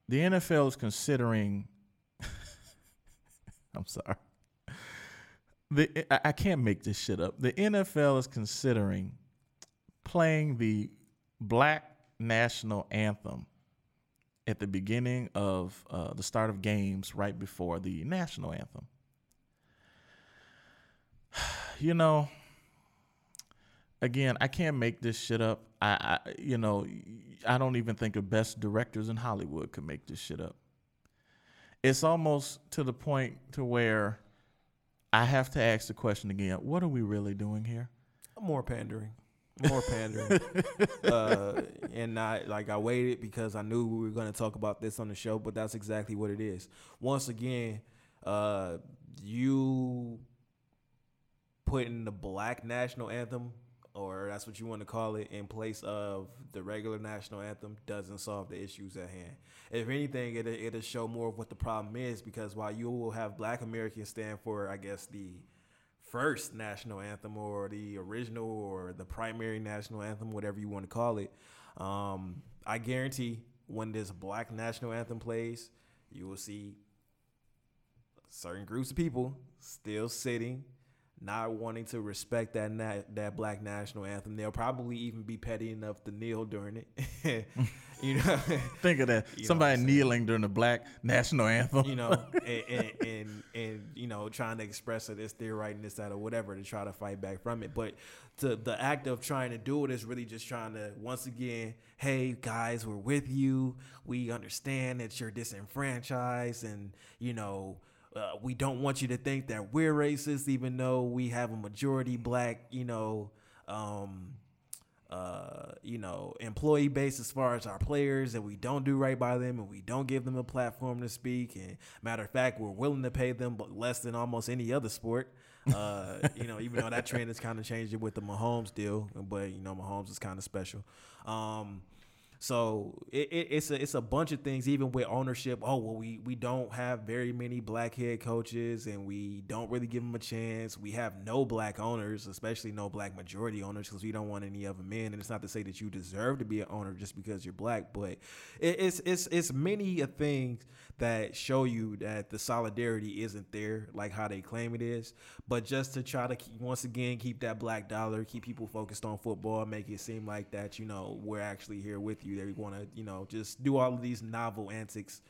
the NFL is considering. I'm sorry. The I, I can't make this shit up. The NFL is considering playing the black national anthem at the beginning of uh, the start of games right before the national anthem. You know, again, I can't make this shit up. I, I, you know, I don't even think the best directors in Hollywood could make this shit up. It's almost to the point to where I have to ask the question again: What are we really doing here? More pandering. More pandering. uh, and I like I waited because I knew we were going to talk about this on the show, but that's exactly what it is. Once again, uh, you putting the black national anthem or that's what you want to call it in place of the regular national anthem doesn't solve the issues at hand. If anything, it it'll show more of what the problem is because while you will have black Americans stand for, I guess the first national anthem or the original or the primary national anthem, whatever you want to call it. Um, I guarantee when this black national anthem plays, you will see certain groups of people still sitting, not wanting to respect that na- that black national anthem. They'll probably even be petty enough to kneel during it. you know, Think of that. You Somebody kneeling during the black national anthem. you know, and, and, and and you know, trying to express it, this they're writing this out or whatever to try to fight back from it. But to the act of trying to do it is really just trying to once again, hey guys, we're with you. We understand that you're disenfranchised, and you know. Uh, we don't want you to think that we're racist, even though we have a majority black, you know, um, uh, you know, employee base as far as our players, and we don't do right by them, and we don't give them a platform to speak. And matter of fact, we're willing to pay them, but less than almost any other sport. Uh, you know, even though that trend is kind of changing with the Mahomes deal, but you know, Mahomes is kind of special. Um, So it, it, it's a it's a bunch of things. Even with ownership, oh well, we we don't have very many black head coaches, and we don't really give them a chance. We have no black owners, especially no black majority owners, because we don't want any other men. And it's not to say that you deserve to be an owner just because you're black, but it, it's it's it's many a things that show you that the solidarity isn't there like how they claim it is. But just to try to keep, once again keep that black dollar, keep people focused on football, make it seem like that you know we're actually here with you they want to, you know, just do all of these novel antics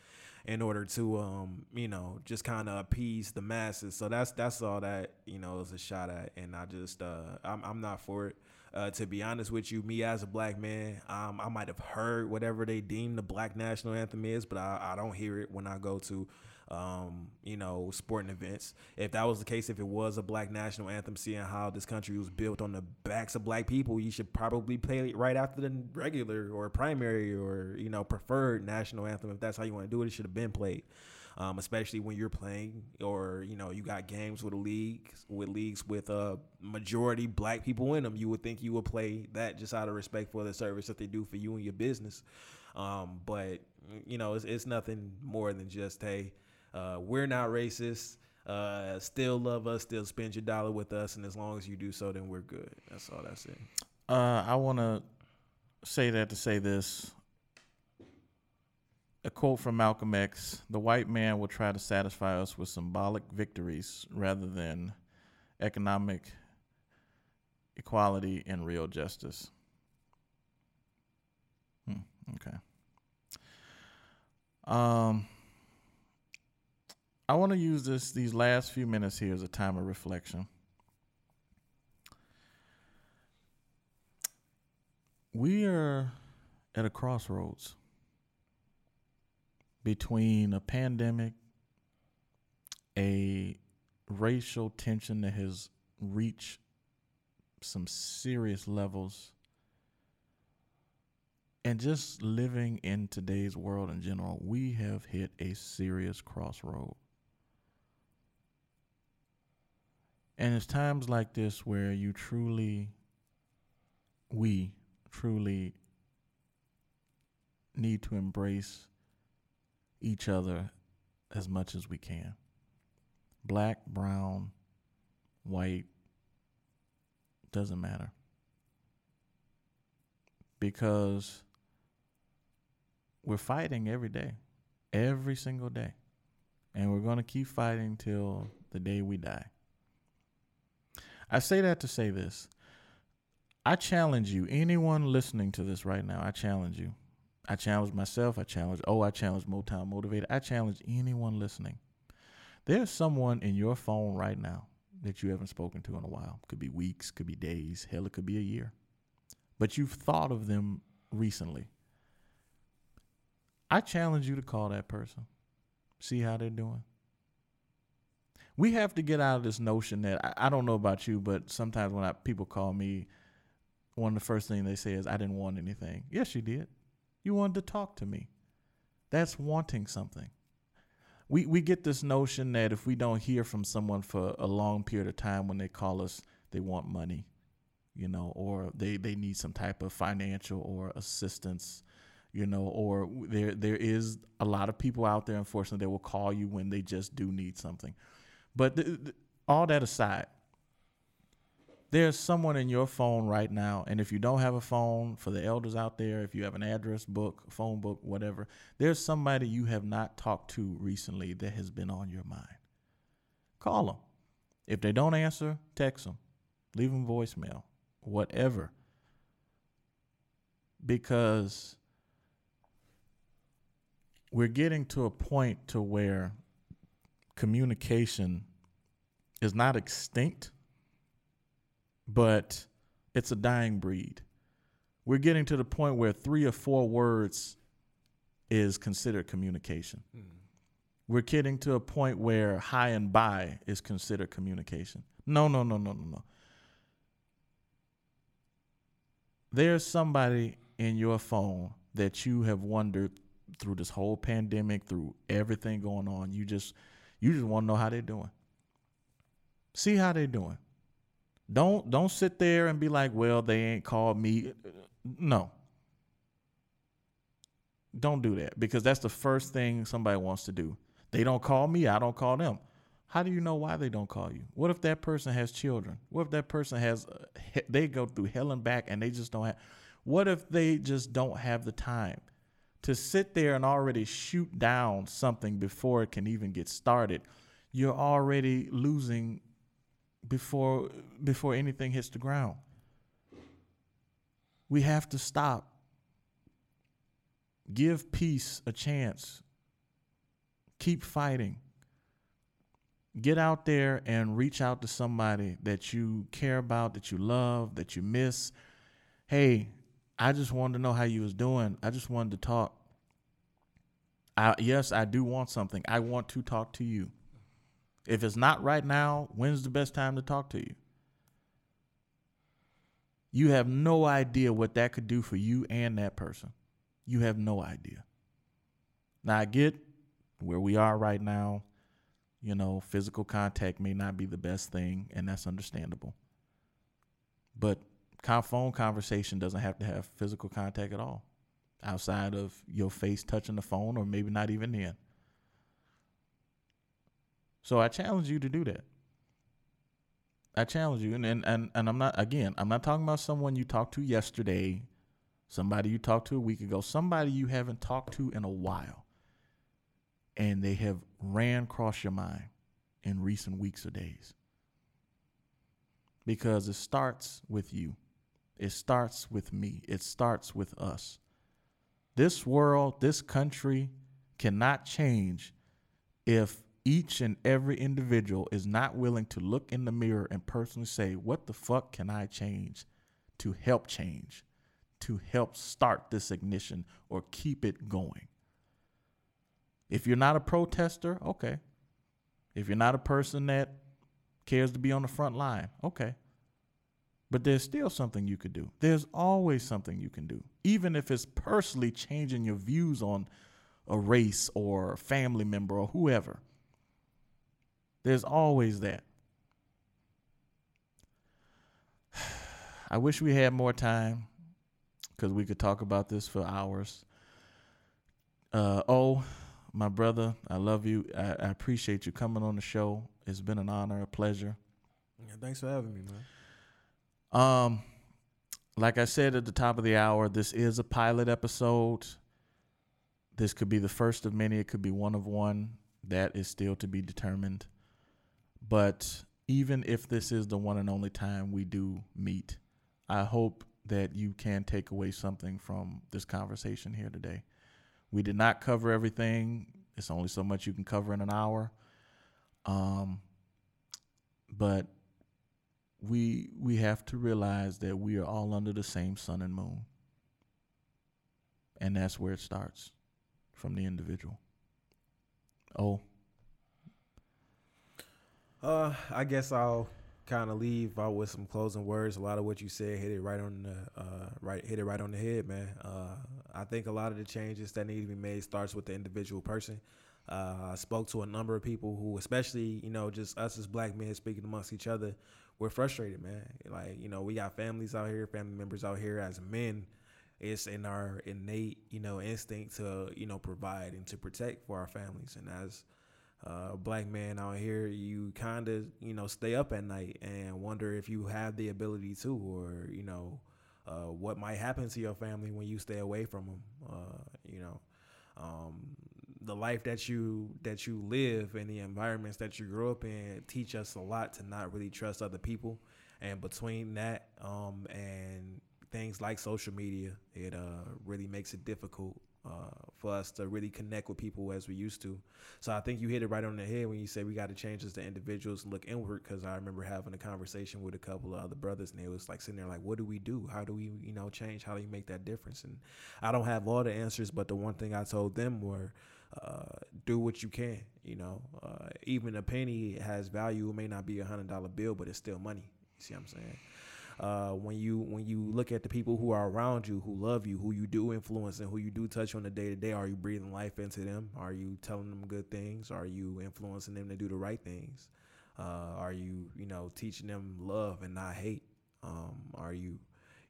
in order to, um, you know, just kind of appease the masses. So that's that's all that you know is a shot at, and I just, uh, I'm I'm not for it. Uh, to be honest with you, me as a black man, um, I might have heard whatever they deem the black national anthem is, but I, I don't hear it when I go to um, you know, sporting events. If that was the case, if it was a black national anthem, seeing how this country was built on the backs of black people, you should probably play it right after the regular or primary or, you know, preferred national anthem. If that's how you want to do it, it should have been played. Um, especially when you're playing or you know you got games with a league with leagues with a majority black people in them you would think you would play that just out of respect for the service that they do for you and your business um, but you know it's, it's nothing more than just hey uh, we're not racist. Uh, still love us. Still spend your dollar with us, and as long as you do so, then we're good. That's all that's it. Uh, I want to say that to say this. A quote from Malcolm X The white man will try to satisfy us with symbolic victories rather than economic equality and real justice. Hmm, okay. Um, I want to use this these last few minutes here as a time of reflection. We are at a crossroads between a pandemic, a racial tension that has reached some serious levels, and just living in today's world in general, we have hit a serious crossroad. And it's times like this where you truly, we truly need to embrace each other as much as we can. Black, brown, white, doesn't matter. Because we're fighting every day, every single day. And we're going to keep fighting till the day we die. I say that to say this. I challenge you, anyone listening to this right now, I challenge you. I challenge myself. I challenge, oh, I challenge Motown Motivated. I challenge anyone listening. There's someone in your phone right now that you haven't spoken to in a while. Could be weeks, could be days, hell, it could be a year. But you've thought of them recently. I challenge you to call that person, see how they're doing we have to get out of this notion that I, I don't know about you, but sometimes when I, people call me, one of the first things they say is, "I didn't want anything." Yes, you did. You wanted to talk to me. That's wanting something. We we get this notion that if we don't hear from someone for a long period of time, when they call us, they want money, you know, or they they need some type of financial or assistance you know, or there there is a lot of people out there, unfortunately, that will call you when they just do need something. But th- th- all that aside, there's someone in your phone right now, and if you don't have a phone, for the elders out there, if you have an address book, phone book, whatever, there's somebody you have not talked to recently that has been on your mind. Call them. If they don't answer, text them, leave them voicemail, whatever. Because we're getting to a point to where communication is not extinct, but it's a dying breed. We're getting to the point where three or four words is considered communication. Mm. We're getting to a point where hi and bye is considered communication. No, no, no, no, no, no. There's somebody in your phone that you have wondered through this whole pandemic, through everything going on. You just you just want to know how they're doing. See how they're doing. Don't don't sit there and be like, well, they ain't called me. No. Don't do that because that's the first thing somebody wants to do. They don't call me, I don't call them. How do you know why they don't call you? What if that person has children? What if that person has uh, they go through hell and back and they just don't have What if they just don't have the time to sit there and already shoot down something before it can even get started? You're already losing before before anything hits the ground. We have to stop. Give peace a chance. Keep fighting. Get out there and reach out to somebody that you care about, that you love, that you miss. Hey, I just wanted to know how you was doing. I just wanted to talk. I, yes, I do want something. I want to talk to you. If it's not right now, when's the best time to talk to you? You have no idea what that could do for you and that person. You have no idea. Now, I get where we are right now. You know, physical contact may not be the best thing, and that's understandable. But phone conversation doesn't have to have physical contact at all, outside of your face touching the phone, or maybe not even then. So I challenge you to do that. I challenge you, and, and and and I'm not again. I'm not talking about someone you talked to yesterday, somebody you talked to a week ago, somebody you haven't talked to in a while, and they have ran across your mind in recent weeks or days. Because it starts with you, it starts with me, it starts with us. This world, this country cannot change if each and every individual is not willing to look in the mirror and personally say, What the fuck can I change to help change, to help start this ignition or keep it going? If you're not a protester, okay. If you're not a person that cares to be on the front line, okay. But there's still something you could do. There's always something you can do, even if it's personally changing your views on a race or a family member or whoever. There's always that. I wish we had more time because we could talk about this for hours. Uh, oh, my brother, I love you. I, I appreciate you coming on the show. It's been an honor, a pleasure. Yeah, thanks for having me, man. Um, like I said at the top of the hour, this is a pilot episode. This could be the first of many. It could be one of one. That is still to be determined. But even if this is the one and only time we do meet, I hope that you can take away something from this conversation here today. We did not cover everything. It's only so much you can cover in an hour. Um, but we we have to realize that we are all under the same sun and moon. And that's where it starts from the individual. Oh, Uh, I guess I'll kind of leave out with some closing words. A lot of what you said hit it right on the uh, right hit it right on the head, man. Uh, I think a lot of the changes that need to be made starts with the individual person. Uh, I spoke to a number of people who, especially you know, just us as black men speaking amongst each other, we're frustrated, man. Like you know, we got families out here, family members out here as men. It's in our innate, you know, instinct to you know provide and to protect for our families, and as uh, black man out here, you kind of you know stay up at night and wonder if you have the ability to, or you know, uh, what might happen to your family when you stay away from them. Uh, you know, um, the life that you that you live and the environments that you grew up in teach us a lot to not really trust other people. And between that um, and things like social media, it uh, really makes it difficult uh, for us to really connect with people as we used to. So I think you hit it right on the head when you say we got to change as the individuals and look inward. Because I remember having a conversation with a couple of other brothers, and they was like sitting there like, "What do we do? How do we, you know, change? How do you make that difference?" And I don't have all the answers, but the one thing I told them were. Uh, do what you can, you know. Uh, even a penny has value. It may not be a hundred dollar bill, but it's still money. You see what I'm saying? uh, when you when you look at the people who are around you, who love you, who you do influence, and who you do touch on the day to day, are you breathing life into them? Are you telling them good things? Are you influencing them to do the right things? Uh, are you you know teaching them love and not hate? Um, are you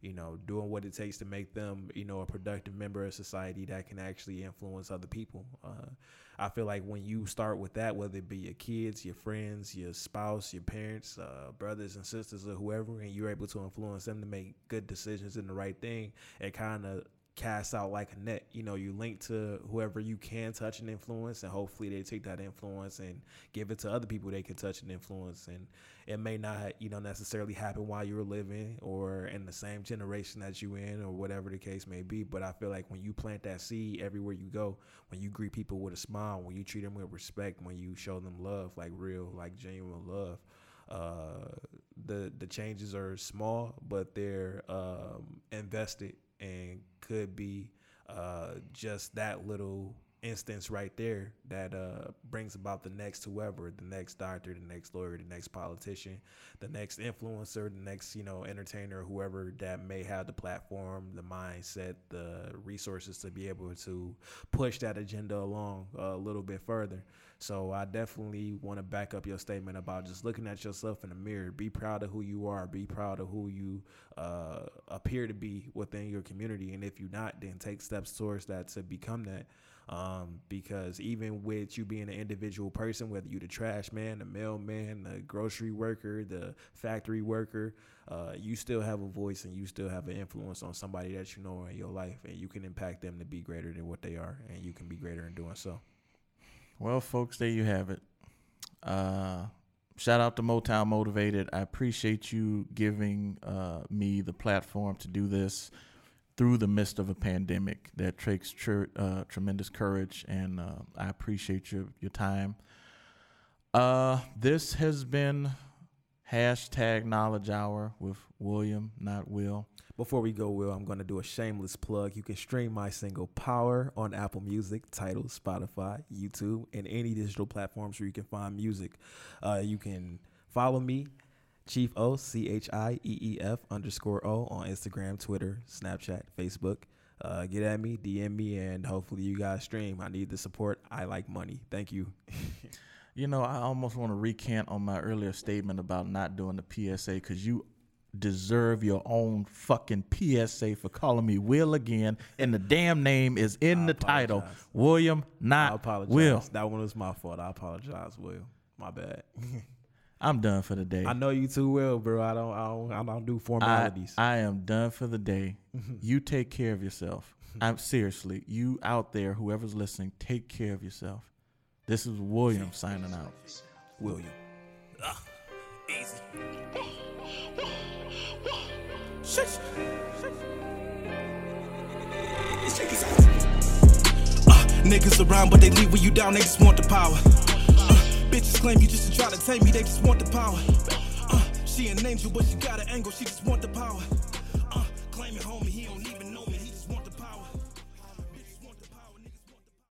you know, doing what it takes to make them, you know, a productive member of society that can actually influence other people. Uh, I feel like when you start with that, whether it be your kids, your friends, your spouse, your parents, uh, brothers and sisters, or whoever, and you're able to influence them to make good decisions and the right thing, it kind of cast out like a net. You know, you link to whoever you can touch and influence, and hopefully they take that influence and give it to other people they can touch and influence. And it may not, you know, necessarily happen while you're living or in the same generation that you in or whatever the case may be. But I feel like when you plant that seed everywhere you go, when you greet people with a smile, when you treat them with respect, when you show them love, like real, like genuine love. Uh, the the changes are small, but they're um, invested and could be uh, just that little instance right there that uh, brings about the next whoever, the next doctor, the next lawyer, the next politician, the next influencer, the next you know entertainer, whoever that may have the platform, the mindset, the resources to be able to push that agenda along a little bit further. So I definitely want to back up your statement about just looking at yourself in the mirror. Be proud of who you are. Be proud of who you uh, appear to be within your community. And if you're not, then take steps towards that to become that. Um, because even with you being an individual person, whether you're the trash man, the mailman, the grocery worker, the factory worker, uh, you still have a voice and you still have an influence on somebody that you know in your life, and you can impact them to be greater than what they are, and you can be greater in doing so. Well, folks, there you have it. Uh, shout out to Motown Motivated. I appreciate you giving uh, me the platform to do this through the midst of a pandemic that takes tr- uh, tremendous courage, and uh, I appreciate your your time. Uh, this has been hashtag Knowledge Hour with William, not Will. Before we go, Will, I'm going to do a shameless plug. You can stream my single Power on Apple Music, Tidal, Spotify, YouTube, and any digital platforms where you can find music. Uh, you can follow me, Chief O, C H I E E F underscore O, on Instagram, Twitter, Snapchat, Facebook. Uh, get at me, DM me, and hopefully you guys stream. I need the support. I like money. Thank you. You know, I almost want to recant on my earlier statement about not doing the PSA because you deserve your own fucking PSA for calling me Will again, and the damn name is in I the title, apologize. William, I not apologize. Will. That one was my fault. I apologize, Will. My bad. I'm done for the day. I know you too well, bro. I don't. I don't. I don't do I, formalities. I am done for the day. you take care of yourself. I'm seriously, you out there, whoever's listening, take care of yourself. This is William signing out. William. Easy. Uh, niggas around, but they leave when you down, they just want the power. Uh, bitches claim you just to try to tame me, they just want the power. Uh, she an angel, but she got an angle, she just want the power.